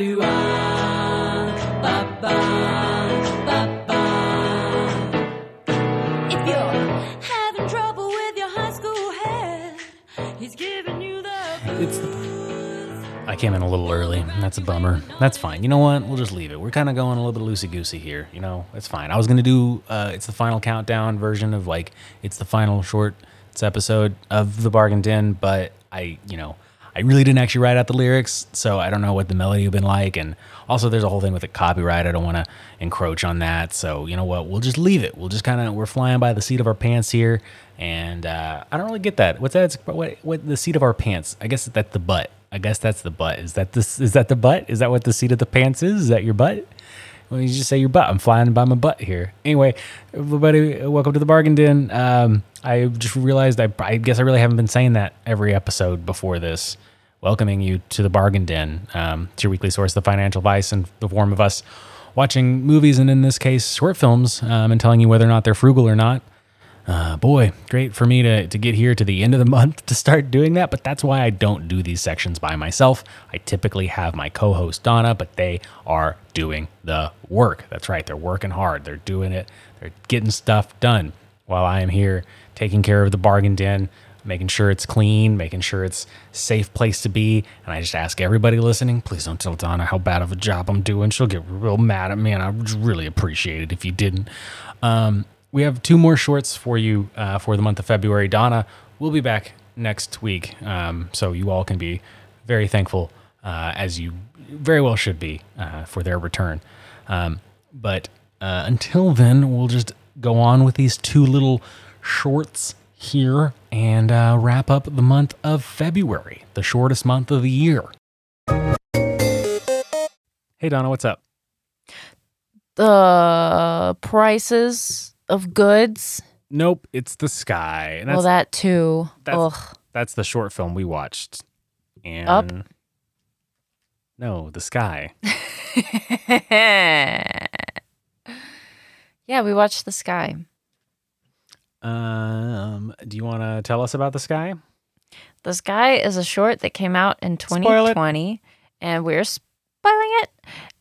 If came in a little early. That's a bummer. That's fine. You know what? We'll just leave it. We're kind of going a little bit loosey goosey here. You know, it's fine. I was gonna do. Uh, it's the final countdown version of like it's the final short episode of the Bargain Den, but I, you know, I really didn't actually write out the lyrics, so I don't know what the melody have been like. And also, there's a whole thing with the copyright. I don't want to encroach on that. So you know what? We'll just leave it. We'll just kind of we're flying by the seat of our pants here, and uh, I don't really get that. What's that? It's, what what the seat of our pants? I guess that's the butt. I guess that's the butt. Is that this? Is that the butt? Is that what the seat of the pants is? Is that your butt? Well, you just say your butt. I'm flying by my butt here. Anyway, everybody, welcome to the bargain den. Um, I just realized I, I guess I really haven't been saying that every episode before this. Welcoming you to the bargain den. Um, your weekly source of financial advice in the form of us watching movies and in this case short films um, and telling you whether or not they're frugal or not. Uh, boy, great for me to, to get here to the end of the month to start doing that, but that's why I don't do these sections by myself. I typically have my co host Donna, but they are doing the work. That's right, they're working hard, they're doing it, they're getting stuff done while I am here taking care of the bargain den, making sure it's clean, making sure it's safe place to be. And I just ask everybody listening, please don't tell Donna how bad of a job I'm doing. She'll get real mad at me, and I would really appreciate it if you didn't. Um, we have two more shorts for you uh, for the month of February. Donna will be back next week, um, so you all can be very thankful, uh, as you very well should be, uh, for their return. Um, but uh, until then, we'll just go on with these two little shorts here and uh, wrap up the month of February, the shortest month of the year. Hey, Donna, what's up? The prices of goods. Nope, it's the sky. And well, that too. that's- Ugh. That's the short film we watched. And Up? No, the sky. yeah, we watched the sky. Um, do you want to tell us about the sky? The Sky is a short that came out in 2020, and we're spoiling it.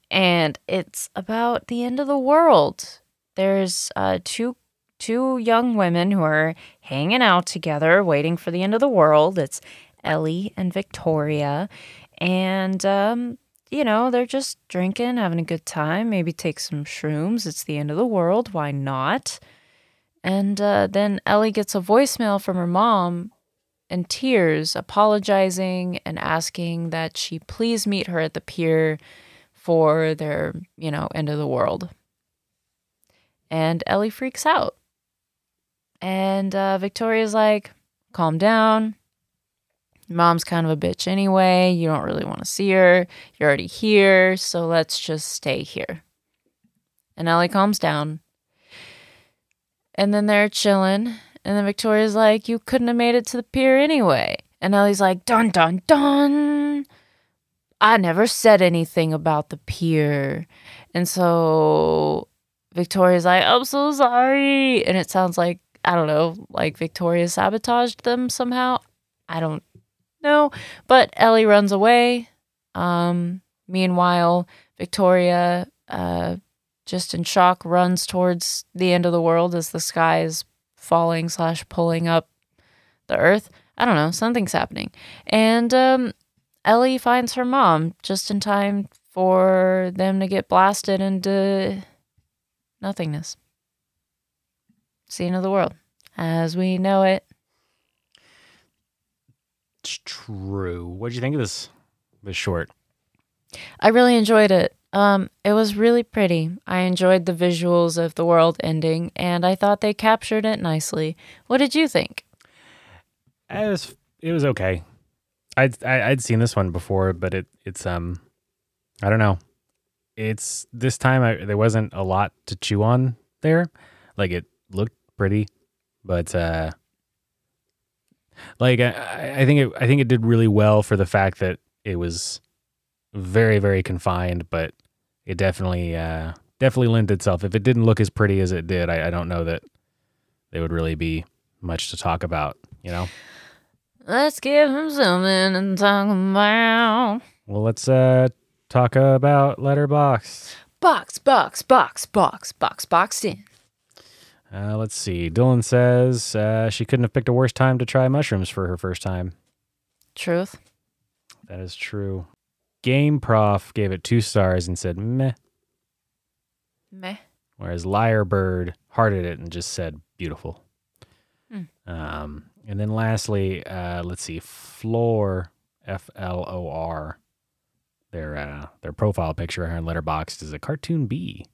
And it's about the end of the world. There's uh, two two young women who are hanging out together, waiting for the end of the world. It's Ellie and Victoria, and um, you know they're just drinking, having a good time. Maybe take some shrooms. It's the end of the world. Why not? And uh, then Ellie gets a voicemail from her mom in tears, apologizing and asking that she please meet her at the pier for their, you know, end of the world. And Ellie freaks out. And uh, Victoria's like, calm down. Mom's kind of a bitch anyway. You don't really want to see her. You're already here. So let's just stay here. And Ellie calms down. And then they're chilling. And then Victoria's like, You couldn't have made it to the pier anyway. And Ellie's like, Dun, dun, dun. I never said anything about the pier. And so Victoria's like, I'm so sorry. And it sounds like, I don't know, like Victoria sabotaged them somehow. I don't know. But Ellie runs away. Um, meanwhile, Victoria, uh, just in shock, runs towards the end of the world as the sky is falling slash pulling up the earth. I don't know, something's happening. And um, Ellie finds her mom just in time for them to get blasted into nothingness. It's the end of the world as we know it. It's true. What did you think of this this short? I really enjoyed it. Um, it was really pretty. I enjoyed the visuals of the world ending, and I thought they captured it nicely. What did you think? It was it was okay. I'd I, I'd seen this one before, but it it's um I don't know. It's this time I, there wasn't a lot to chew on there. Like it looked pretty, but uh like I, I think it I think it did really well for the fact that it was very very confined, but it definitely uh definitely lent itself. If it didn't look as pretty as it did, I, I don't know that they would really be much to talk about, you know. Let's give him something to talk about. Well, let's uh talk about Letterbox. Box, box, box, box, box, boxed in. Uh, let's see. Dylan says uh, she couldn't have picked a worse time to try mushrooms for her first time. Truth. That is true. Game Prof gave it two stars and said meh, Meh. whereas Liar Bird hearted it and just said beautiful. Hmm. Um, and then lastly, uh, let's see, Floor F L O R. Their uh, their profile picture here in Letterboxd is a cartoon bee.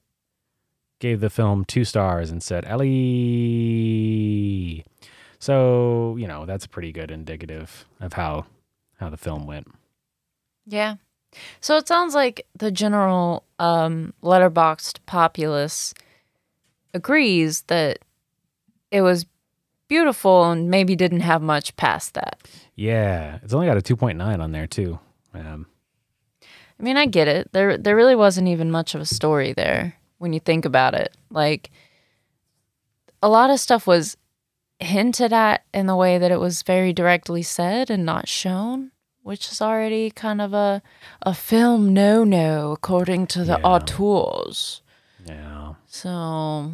Gave the film two stars and said Ellie. So you know that's pretty good indicative of how how the film went. Yeah. So it sounds like the general um, Letterboxd populace agrees that it was beautiful and maybe didn't have much past that. Yeah, it's only got a 2.9 on there too. Um, I mean, I get it. There there really wasn't even much of a story there when you think about it. Like a lot of stuff was hinted at in the way that it was very directly said and not shown, which is already kind of a a film no-no according to the Yeah. auteurs. yeah, So,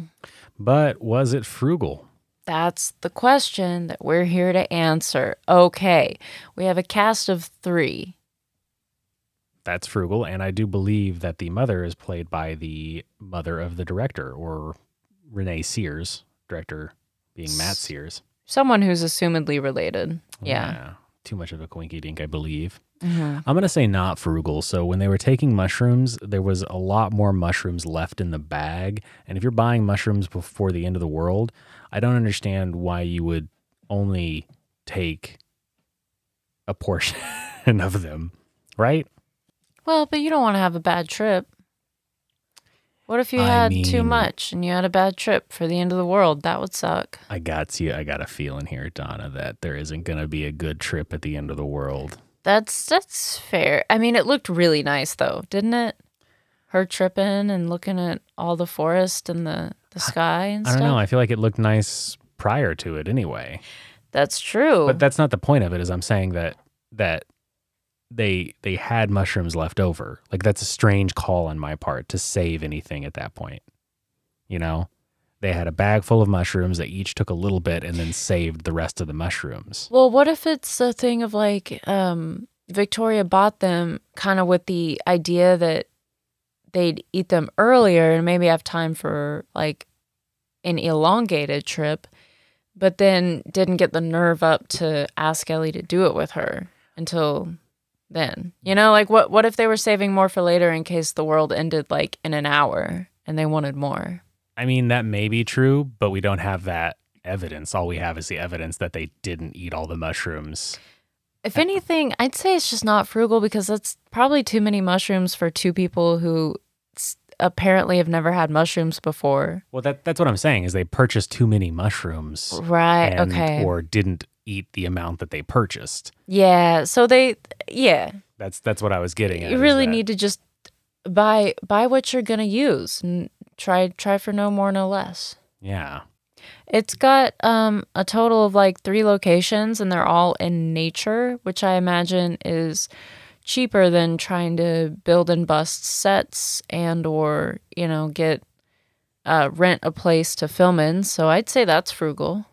but was it frugal? that's the question that we're here to answer. Okay. We have a cast of 3. That's frugal, and I do believe that the mother is played by the mother of the director, or Renee Sears, director being Matt Sears. Someone who's assumedly related. Yeah. too much of a quinky dink, I believe. Mhm. I'm gonna say not frugal. So when they were taking mushrooms, there was a lot more mushrooms left in the bag. And if you're buying mushrooms before the end of the world, I don't understand why you would only take a portion of them, right? Well, but you don't want to have a bad trip. What if you I had too mean- much and you had a bad trip for the end of the world? That would suck. I got you. I got a feeling here, Donna, that there isn't gonna be a good trip at the end of the world. That's that's fair. I mean, it looked really nice though, didn't it? Her tripping and looking at all the forest and the the sky and I stuff. don't know. I feel like it looked nice prior to it anyway. That's true. But that's not the point of it. Is I'm saying that that they they had mushrooms left over. Like that's a strange call on my part to save anything at that point. You know, they had a bag full of mushrooms. They each took a little bit and then saved the rest of the mushrooms. Well, what if it's a thing of like um, Victoria bought them kind of with the idea that they'd eat them earlier and maybe have time for like an elongated trip, but then didn't get the nerve up to ask Ellie to do it with her until then. You know, like what what if they were saving more for later in case the world ended like in an hour and they wanted more? I mean, that may be true, but we don't have that evidence. All we have is the evidence that they didn't eat all the mushrooms. If anything, I'd say it's just not frugal because that's probably too many mushrooms for two people who apparently have never had mushrooms before. Well, that that's what I'm saying is they purchased too many mushrooms. Right. and- okay. Or didn't eat the amount that they purchased. yeah. So they, yeah, That's that's what I was getting at. you really need to just buy buy what you're gonna use and try try for no more, no less. Yeah. It's got um, a total of like three locations, and they're all in nature, which I imagine is cheaper than trying to build and bust sets and or you know get uh, rent a place to film in. So I'd say that's frugal,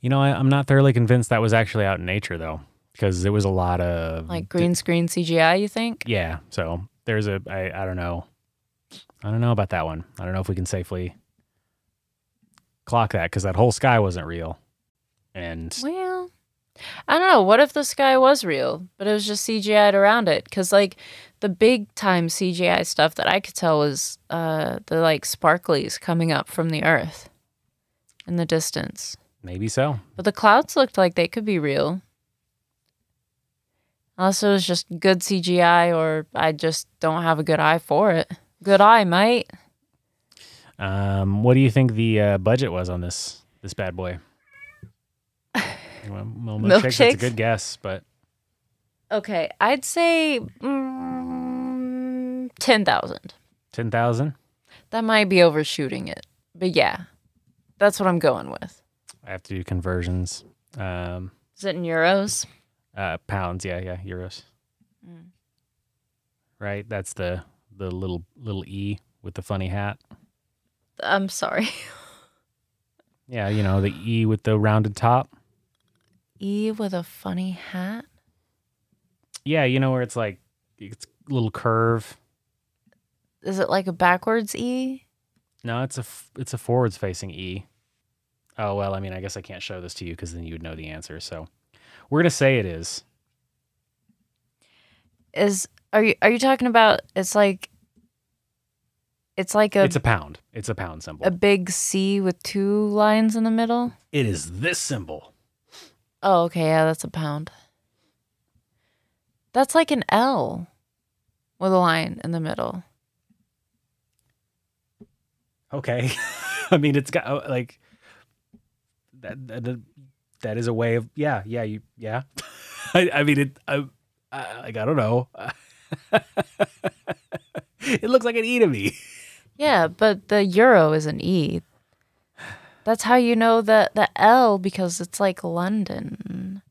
You know, I, I'm not thoroughly convinced that was actually out in nature though, because there was a lot of like green screen CGI. You think? Yeah. So there's a I I don't know. I don't know about that one. I don't know if we can safely clock that because that whole sky wasn't real. And Well, I don't know. What if the sky was real, but it was just CGI'd around it? Because like the big time CGI stuff that I could tell was uh, the like sparklies coming up from the earth in the distance. Maybe so. But the clouds looked like they could be real. Unless it was just good CGI or I just don't have a good eye for it. Good eye, mate. Um, what do you think the uh, budget was on this this bad boy? Well, well, milkshakes, That's a good guess, but Okay, I'd say mm, 10,000. ten thousand. That might be overshooting it. But yeah, that's what I'm going with. I have to do conversions. Um, Is it in euros? uh, pounds, yeah, yeah, euros. Mm. Right, that's the the little little e with the funny hat. I'm sorry. Yeah, you know the e with the rounded top. E with a funny hat. Yeah, you know where it's like it's a little curve. Is it like a backwards E? No, it's a f- it's a forwards facing e. Oh well, I mean, I guess I can't show this to you because then you would know the answer. So we're gonna say it is. Is are you are you talking about? It's like. It's like a it's a pound. It's a pound symbol. a big C with two lines in the middle. it is this symbol. Oh, okay, yeah, that's a pound. That's like an L with a line in the middle. Okay, I mean it's got uh, like that. That, that is a way of yeah, yeah, you yeah. I, I mean it. I, I like I don't know. it looks like an e to me. Yeah, but the euro is an E. That's how you know the the L because it's like London.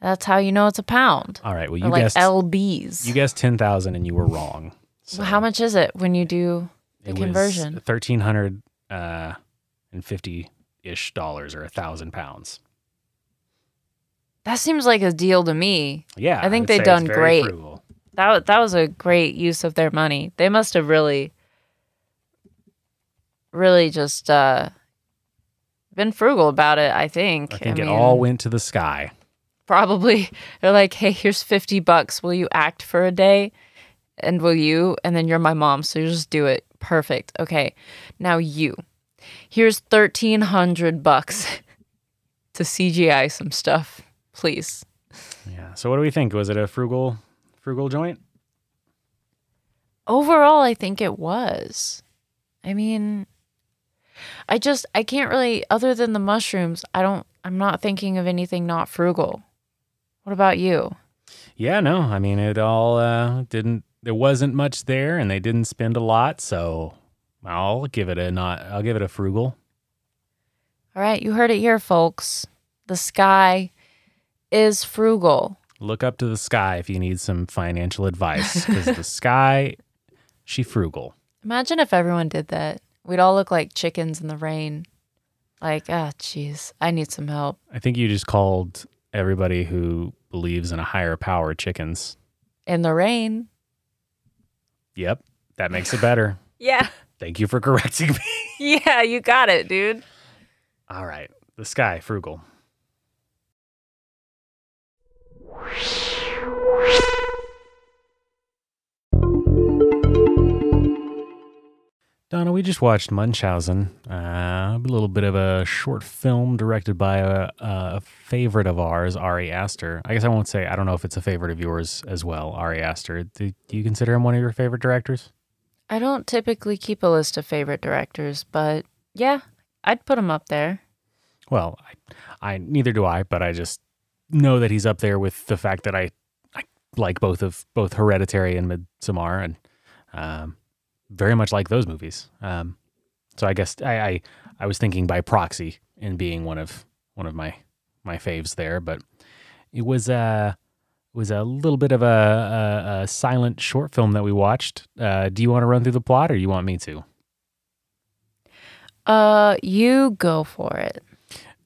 That's how you know it's a pound. All right. Well, Or you like guessed LBs. you guessed ten thousand and you were wrong. So Well, how much is it when you do the it conversion? thirteen hundred uh, and fifty ish dollars or a thousand pounds. That seems like a deal to me. Yeah, I think they've done great. frugal. That that was a great use of their money. They must have really, really just uh, been frugal about it. I think. I think it mean, all went to the sky. probably they're like, "Hey, here's fifty bucks. Will you act for a day? And will you? And then you're my mom, so you just do it. Perfect. Okay, now you. Here's thirteen hundred bucks to CGI some stuff, please." Yeah. So what do we think? Was it a frugal, frugal joint? Overall, I think it was. I mean, I just I can't really other than the mushrooms, I don't I'm not thinking of anything not frugal. What about you? Yeah. No. I mean, it all uh, didn't. There wasn't much there, and they didn't spend a lot. So I'll give it a not. I'll give it a frugal. All right, you heard it here folks. The sky is frugal. Look up to the sky if you need some financial advice, because the sky, she frugal. Imagine if everyone did that. We'd all look like chickens in the rain. Like, ah, jeez, I need some help. I think you just called everybody who believes in a higher power chickens. In the rain. Yep, that makes it better. Yeah. Thank you for correcting me. Yeah, you got it, dude. All right, the sky, frugal. Donna, we just watched Munchausen, uh, a little bit of a short film directed by a, a favorite of ours, Ari Aster. I guess I won't say, I don't know if it's a favorite of yours as well, Ari Aster. Do, do you consider him one of your favorite directors? I don't typically keep a list of favorite directors, but yeah, I'd put him up there. Well, I, I neither do I, but I just know that he's up there with the fact that I, I like both of both Hereditary and Midsommar, and um, very much like those movies. Um, so I guess I, I I was thinking by proxy in being one of one of my my faves there, but it was uh was a little bit of a, a, a silent short film that we watched. Uh, do you want to run through the plot, or you want me to? Uh, you go for it.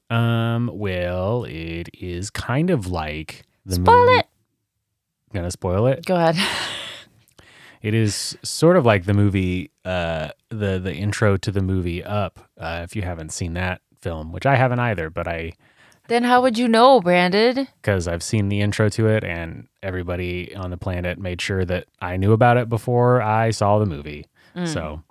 Um, well, it is kind of like the Spoil movie- it. Gonna spoil it. Go ahead. It is sort of like the movie, uh, the the intro to the movie Up. Uh, if you haven't seen that film, which I haven't either, but I then how would you know, Brandon? because I've seen the intro to it, and everybody on the planet made sure that I knew about it before I saw the movie. Mm. So,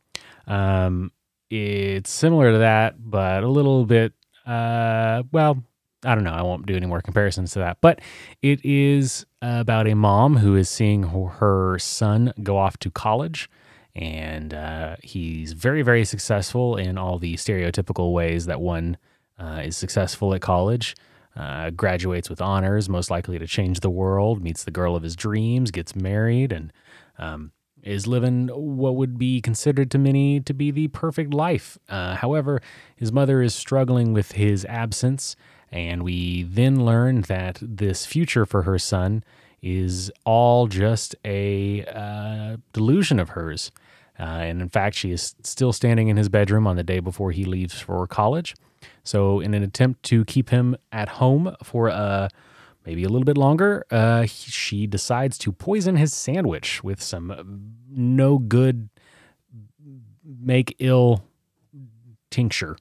um, it's similar to that, but a little bit. Uh, well, I don't know. I won't do any more comparisons to that. But it is about a mom who is seeing her- her son go off to college, and uh, he's very, very successful in all the stereotypical ways that one uh, is successful at college. Uh, graduates with honors, most likely to change the world, meets the girl of his dreams, gets married, and um, is living what would be considered to many to be the perfect life. Uh, however, his mother is struggling with his absence, and we then learn that this future for her son is all just a uh, delusion of hers. Uh, and in fact, she is still standing in his bedroom on the day before he leaves for college. So, in an attempt to keep him at home for uh, maybe a little bit longer, uh, he- she decides to poison his sandwich with some uh, no good, make ill tincture.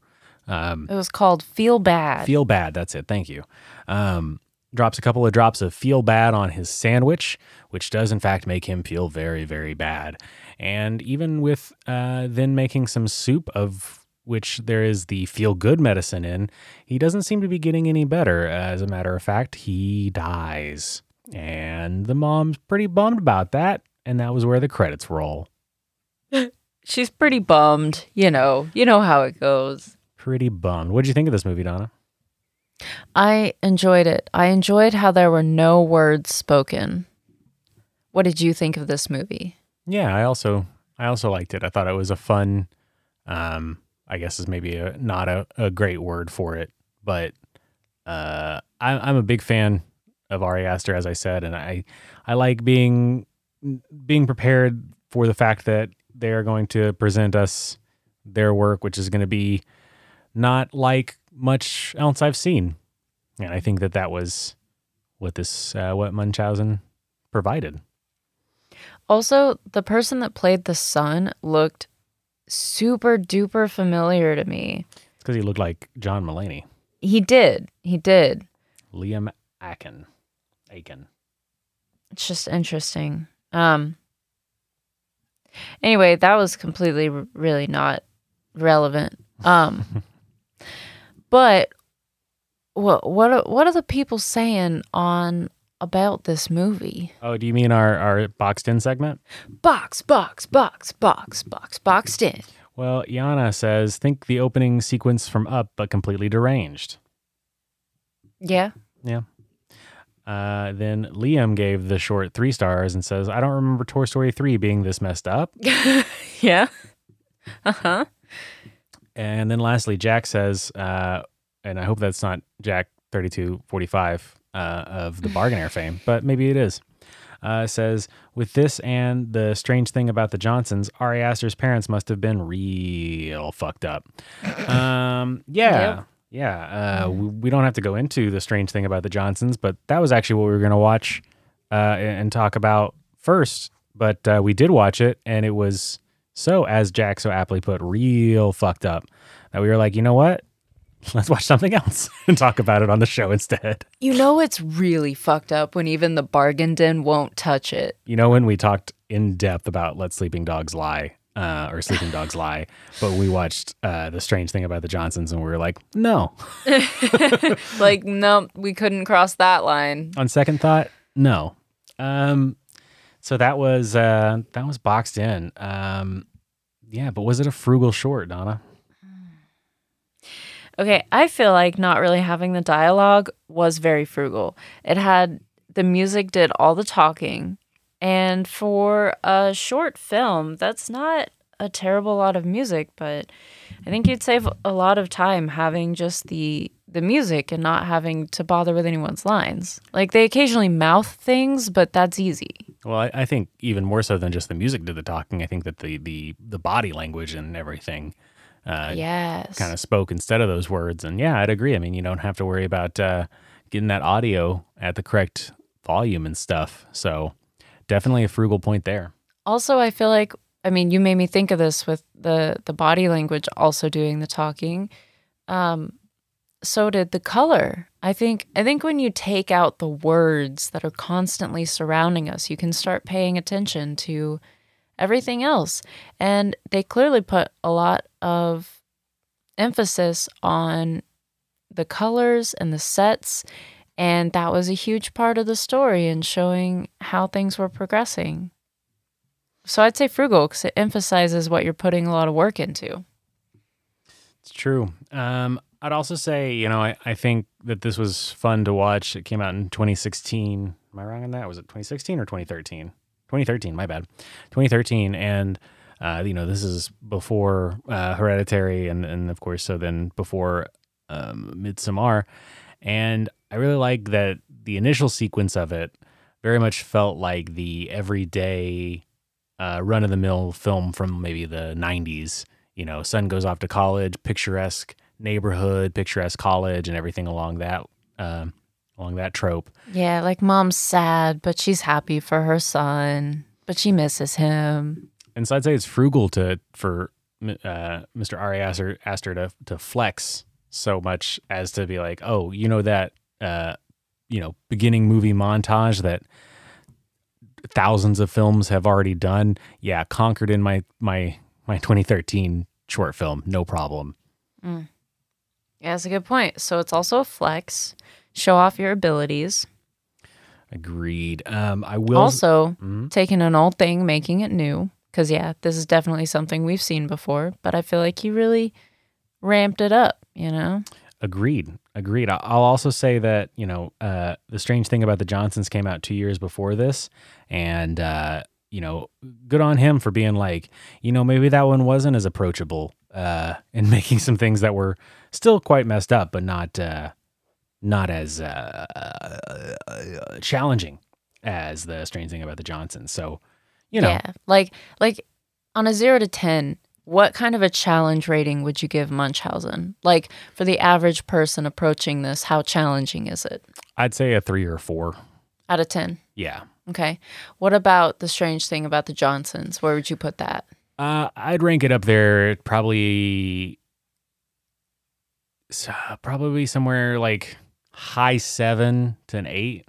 Um, It was called Feel Bad. Feel bad. That's it. Thank you. Um, drops a couple of drops of feel bad on his sandwich, which does in fact make him feel very, very bad. And even with uh, then making some soup of which there is the feel good medicine in, he doesn't seem to be getting any better. As a matter of fact, he dies. And the mom's pretty bummed about that. And that was where the credits roll. She's pretty bummed. You know, you know how it goes. Pretty bummed. What did you think of this movie, Donna? I enjoyed it. I enjoyed how there were no words spoken. What did you think of this movie? Yeah, I also I also liked it. I thought it was a fun um I guess is maybe a, not a, a great word for it, but uh I I'm a big fan of Ari Aster as I said and I I like being being prepared for the fact that they are going to present us their work which is going to be not like much else I've seen. And I think that that was what this uh, what Munchausen provided. Also, the person that played the son looked super duper familiar to me. It's because he looked like John Mulaney. He did. He did. Liam Akin. Aiken. It's just interesting. Um Anyway, that was completely r- really not relevant. Um but what what are, what are the people saying on about this movie? Oh, do you mean our, our boxed in segment? Box, box, box, box, box, boxed in. Well, Yana says, think the opening sequence from Up, but completely deranged. Yeah. Yeah. Uh, then Liam gave the short three stars and says, I don't remember Toy Story 3 being this messed up. yeah. Uh-huh. And then lastly, Jack says, uh, and I hope that's not Jack 3245 uh, of the Bargainaire fame, but maybe it is. Uh, says, with this and the strange thing about the Johnsons, Ari Aster's parents must have been real fucked up. Um, yeah. Yep. Yeah. Uh, we, we don't have to go into the strange thing about the Johnsons, but that was actually what we were going to watch uh, and, and talk about first. But uh, we did watch it, and it was so, as Jack so aptly put, real fucked up that we were like, you know what? Let's watch something else and talk about it on the show instead. You know it's really fucked up when even the bargain den won't touch it. You know, when we talked in depth about Let Sleeping Dogs Lie, uh, or Sleeping Dogs Lie, but we watched uh, The Strange Thing About the Johnsons and we were like, no. Like, no, we couldn't cross that line. On second thought, no. Um, so that was uh, that was boxed in. Um, yeah, but was it a frugal short, Donna? Okay, I feel like not really having the dialogue was very frugal. It had the music did all the talking, and for a short film, that's not a terrible lot of music, but I think you'd save a lot of time having just the the music and not having to bother with anyone's lines. Like they occasionally mouth things, but that's easy. Well, I, I think even more so than just the music did the talking. I think that the the the body language and everything uh, yes. kind of spoke instead of those words. And yeah, I'd agree. I mean, you don't have to worry about uh, getting that audio at the correct volume and stuff. So definitely a frugal point there. Also, I feel like I mean, you made me think of this with the the body language also doing the talking. Um, so did the color. I think I think when you take out the words that are constantly surrounding us, you can start paying attention to everything else. And they clearly put a lot of emphasis on the colors and the sets and that was a huge part of the story and showing how things were progressing. So I'd say frugal because it emphasizes what you're putting a lot of work into. It's true. Um, I'd also say, you know, I, I think that this was fun to watch. It came out in 2016. Am I wrong on that? Was it 2016 or 2013? 2013. My bad. 2013, and uh, you know this is before uh, Hereditary, and and of course, so then before um, Midsommar, and I really like that the initial sequence of it very much felt like the everyday uh, run of the mill film from maybe the 90s. You know, son goes off to college, picturesque neighborhood, picturesque college, and everything along that um along that trope. Yeah, like mom's sad, but she's happy for her son, but she misses him. And so I'd say it's frugal to for uh, Mr. Ari Aster, Aster to to flex so much as to be like, oh, you know that uh, you know beginning movie montage that thousands of films have already done. Yeah, conquered in my my my 2013 short film, no problem. Yeah, that's a good point. So it's also a flex, show off your abilities. Agreed. Um, I will also, Mhm. taking an old thing, making it new. Because, yeah, this is definitely something we've seen before, but I feel like he really ramped it up, you know? Agreed. Agreed. I'll also say that, you know, uh, the strange thing about the Johnsons came out two years before this. And, uh, you know, good on him for being like, you know, maybe that one wasn't as approachable uh, and making some things that were still quite messed up, but not uh, not as uh, uh, challenging as the strange thing about the Johnsons. So, you know, Yeah. Like, like on a zero to 10, what kind of a challenge rating would you give Munchausen? Like, for the average person approaching this, how challenging is it? I'd say a three or a four. Out of 10. Yeah. Okay. What about the strange thing about the Johnsons? Where would you put that? Uh, I'd rank it up there probably, probably somewhere like high seven to an eight.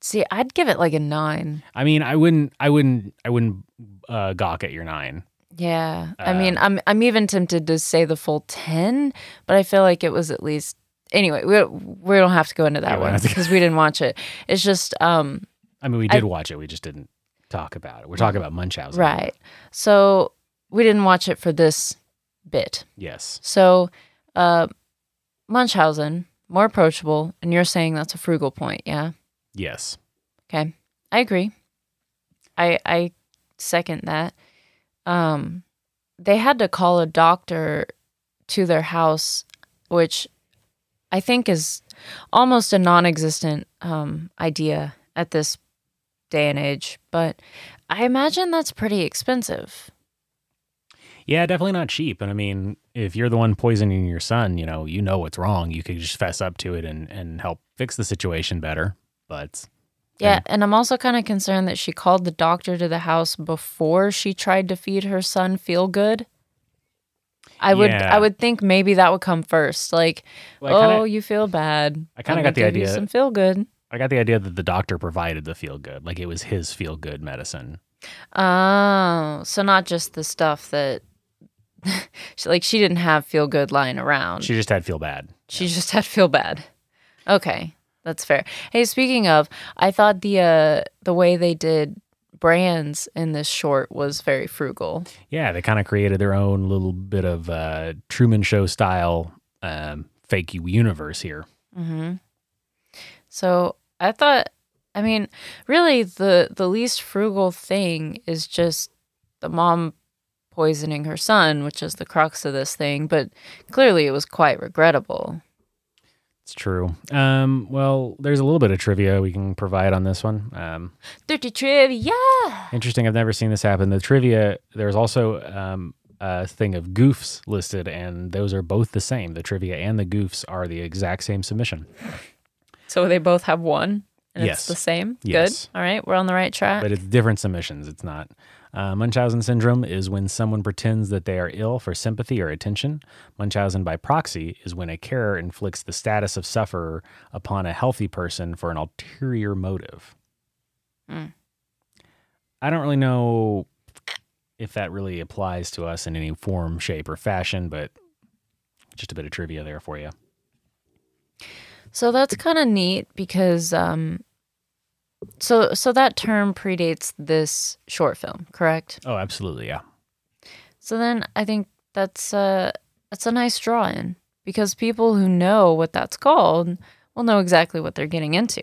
See, I'd give it like a nine. I mean, I wouldn't, I wouldn't, I wouldn't uh, gawk at your nine. Yeah. I Uh, mean, I'm I'm even tempted to say the full 10, but I feel like it was at least Anyway, we we don't have to go into that one because we didn't watch it. It's just um I mean, we I- did watch it. We just didn't talk about it. We're talking about Munchausen. right. So we didn't watch it for this bit. Yes. So uh Munchausen, more approachable, and you're saying that's a frugal point, yeah? Yes. Okay. I agree. I I second that. Um they had to call a doctor to their house, which I think is almost a non-existent um idea at this day and age, but I imagine that's pretty expensive. Yeah, definitely not cheap. And I mean, if you're the one poisoning your son, you know, you know what's wrong. You could just fess up to it and, and help fix the situation better. But Yeah, and I'm also kind of concerned that she called the doctor to the house before she tried to feed her son feel good. I would Yeah. I would think maybe that would come first. Like, Well, kinda- oh, you feel bad. I kinda got the idea- some feel good. I got the idea that the doctor provided the feel good, like it was his feel good medicine. Oh, so not just the stuff that she- like she didn't have feel good lying around. She just had feel bad. She just had feel bad. Okay, that's fair. Hey, speaking of, I thought the uh the way they did brands in this short was very frugal. Yeah, they kind of created their own little bit of uh, Truman Show style um, fake universe here. hmm So I thought, I mean, really, the the least frugal thing is just the mom poisoning her son, which is the crux of this thing. But clearly, it was quite regrettable. It's true. Um, well, there's a little bit of trivia we can provide on this one. Um, Dirty trivia. interesting. I've never seen this happen. The trivia, there's also um, a thing of goofs listed, and those are both the same. The trivia and the goofs are the exact same submission. So they both have one, and Yes. it's the same. Yes. Good. All right, we're on the right track. but it's different submissions. It's not. Uh, Munchausen syndrome is when someone pretends that they are ill for sympathy or attention. Munchausen by proxy is when a carer inflicts the status of sufferer upon a healthy person for an ulterior motive. Mm. I don't really know if that really applies to us in any form, shape, or fashion, but just a bit of trivia there for you. So that's kind of neat because um so so that term predates this short film, correct? Oh, absolutely, yeah. So then I think that's uh that's a nice draw in because people who know what that's called will know exactly what they're getting into.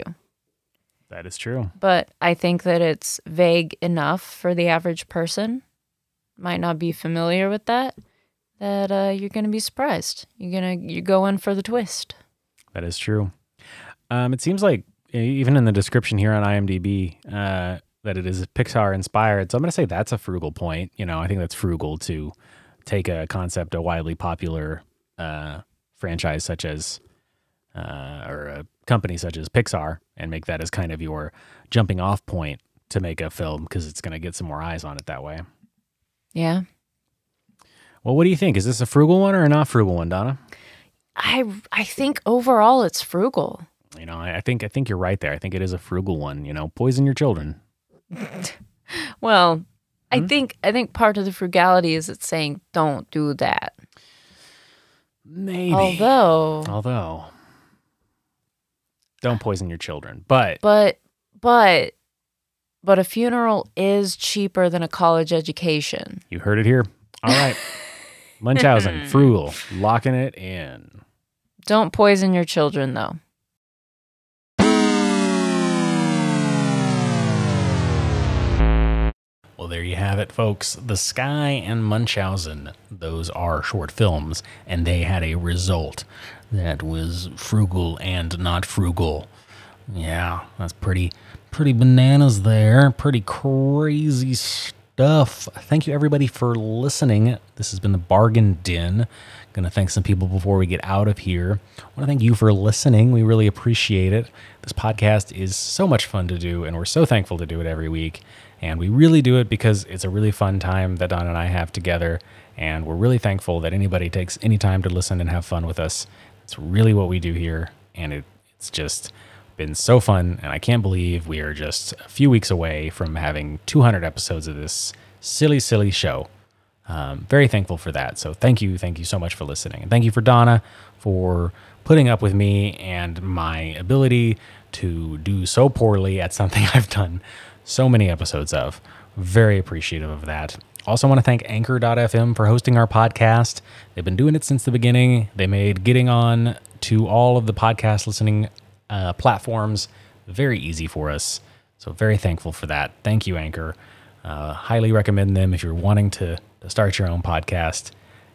That is true. but I think that it's vague enough for the average person. Might not be familiar with that. That uh, you're gonna be surprised. You're gonna you go in for the twist. That is true. Um, it seems like even in the description here on IMDb uh, that it is Pixar inspired. So I'm going to say that's a frugal point. You know, I think that's frugal to take a concept, a widely popular uh, franchise such as, uh, or a company such as Pixar, and make that as kind of your jumping off point to make a film because it's going to get some more eyes on it that way. Yeah. Well, what do you think? Is this a frugal one or a not frugal one, Donna? I I think overall it's frugal. You know, I I think I think you're right there. I think it is a frugal one. You know, poison your children. Well, I hmm? think I think part of the frugality is it's saying don't do that. Maybe. Although Although, don't poison your children. But but but but a funeral is cheaper than a college education. you heard it here. All right. Munchausen, frugal, locking it in. Don't poison your children though. Well, there you have it, folks. The Sky and Munchausen. Those are short films, and they had a result that was frugal and not frugal. Yeah, that's pretty, pretty bananas there. Pretty crazy stuff. Thank you, everybody, for listening. This has been the Bargain Den. Gonna thank some people before we get out of here. To thank you for listening. We really appreciate it. This podcast is so much fun to do, and we're so thankful to do it every week. And we really do it because it's a really fun time that Don and I have together. And we're really thankful that anybody takes any time to listen and have fun with us. It's really what we do here. And it, it's just been so fun. And I can't believe we are just a few weeks away from having 200 episodes of this silly, silly show. Um, very thankful for that. So thank you, thank you so much for listening, and thank you for Donna for putting up with me and my ability to do so poorly at something I've done so many episodes of. Very appreciative of that. Also, want to thank Anchor.fm for hosting our podcast. They've been doing it since the beginning. They made getting on to all of the podcast listening uh, platforms very easy for us. So, very thankful for that. Thank you, Anchor. Uh, highly recommend them if you're wanting to, to start your own podcast.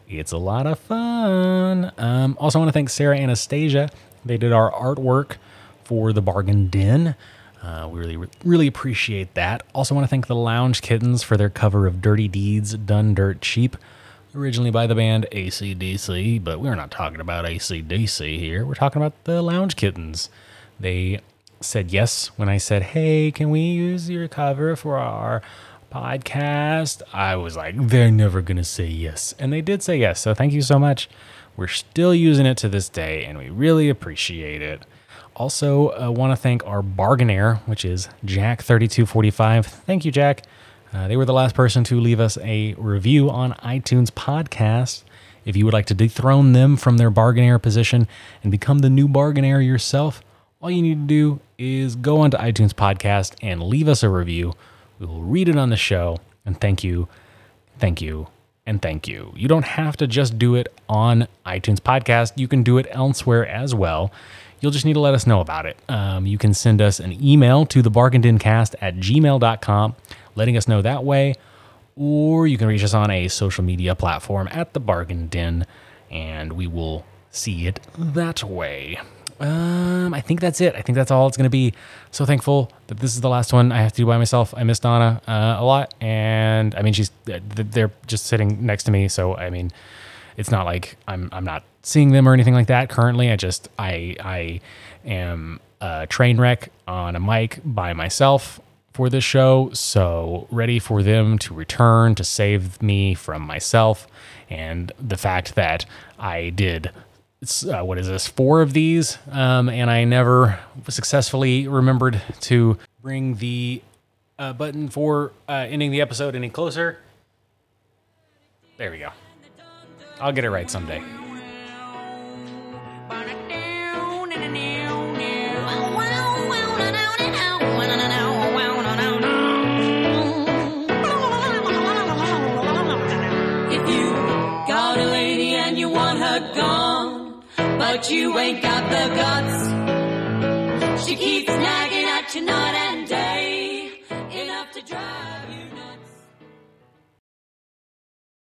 It's a lot of fun. Um, also, want to thank Sara Anastasia. They did our artwork for the Bargain Den. Uh, we really, really appreciate that. Also, want to thank the Lounge Kittens for their cover of Dirty Deeds Done Dirt Cheap, originally by the band ACDC, but we're not talking about ACDC here. We're talking about the Lounge Kittens. They said yes when I said, Hey, can we use your cover for our podcast? I was like, They're never going to say yes. And they did say yes. So thank you so much. We're still using it to this day, and we really appreciate it. Also, uh, want to thank our bargainaire, which is Jack3245. Thank you, Jack. Uh, they were the last person to leave us a review on iTunes podcast. If you would like to dethrone them from their bargainaire position and become the new bargainaire yourself, all you need to do is go onto iTunes podcast and leave us a review. We will read it on the show. And thank you, thank you, and thank you. You don't have to just do it on iTunes podcast. You can do it elsewhere as well. You'll just need to let us know about it. Um, you can send us an email to thebargaindencast at gmail.com, letting us know that way. Or you can reach us on a social media platform at The Bargain Den, and we will see it that way. Um, I think that's it. I think that's all it's going to be. So thankful that this is the last one I have to do by myself. I miss Donna uh, a lot, and I mean she's they're just sitting next to me. So I mean, it's not like I'm I'm not seeing them or anything like that currently. I just I I am a train wreck on a mic by myself for this show, so ready for them to return to save me from myself and the fact that I did uh, what is this four of these um, and i never successfully remembered to bring the uh, button for uh, ending the episode any closer. There we go. I'll get it right someday but you ain't got the guts, she keeps nagging at you that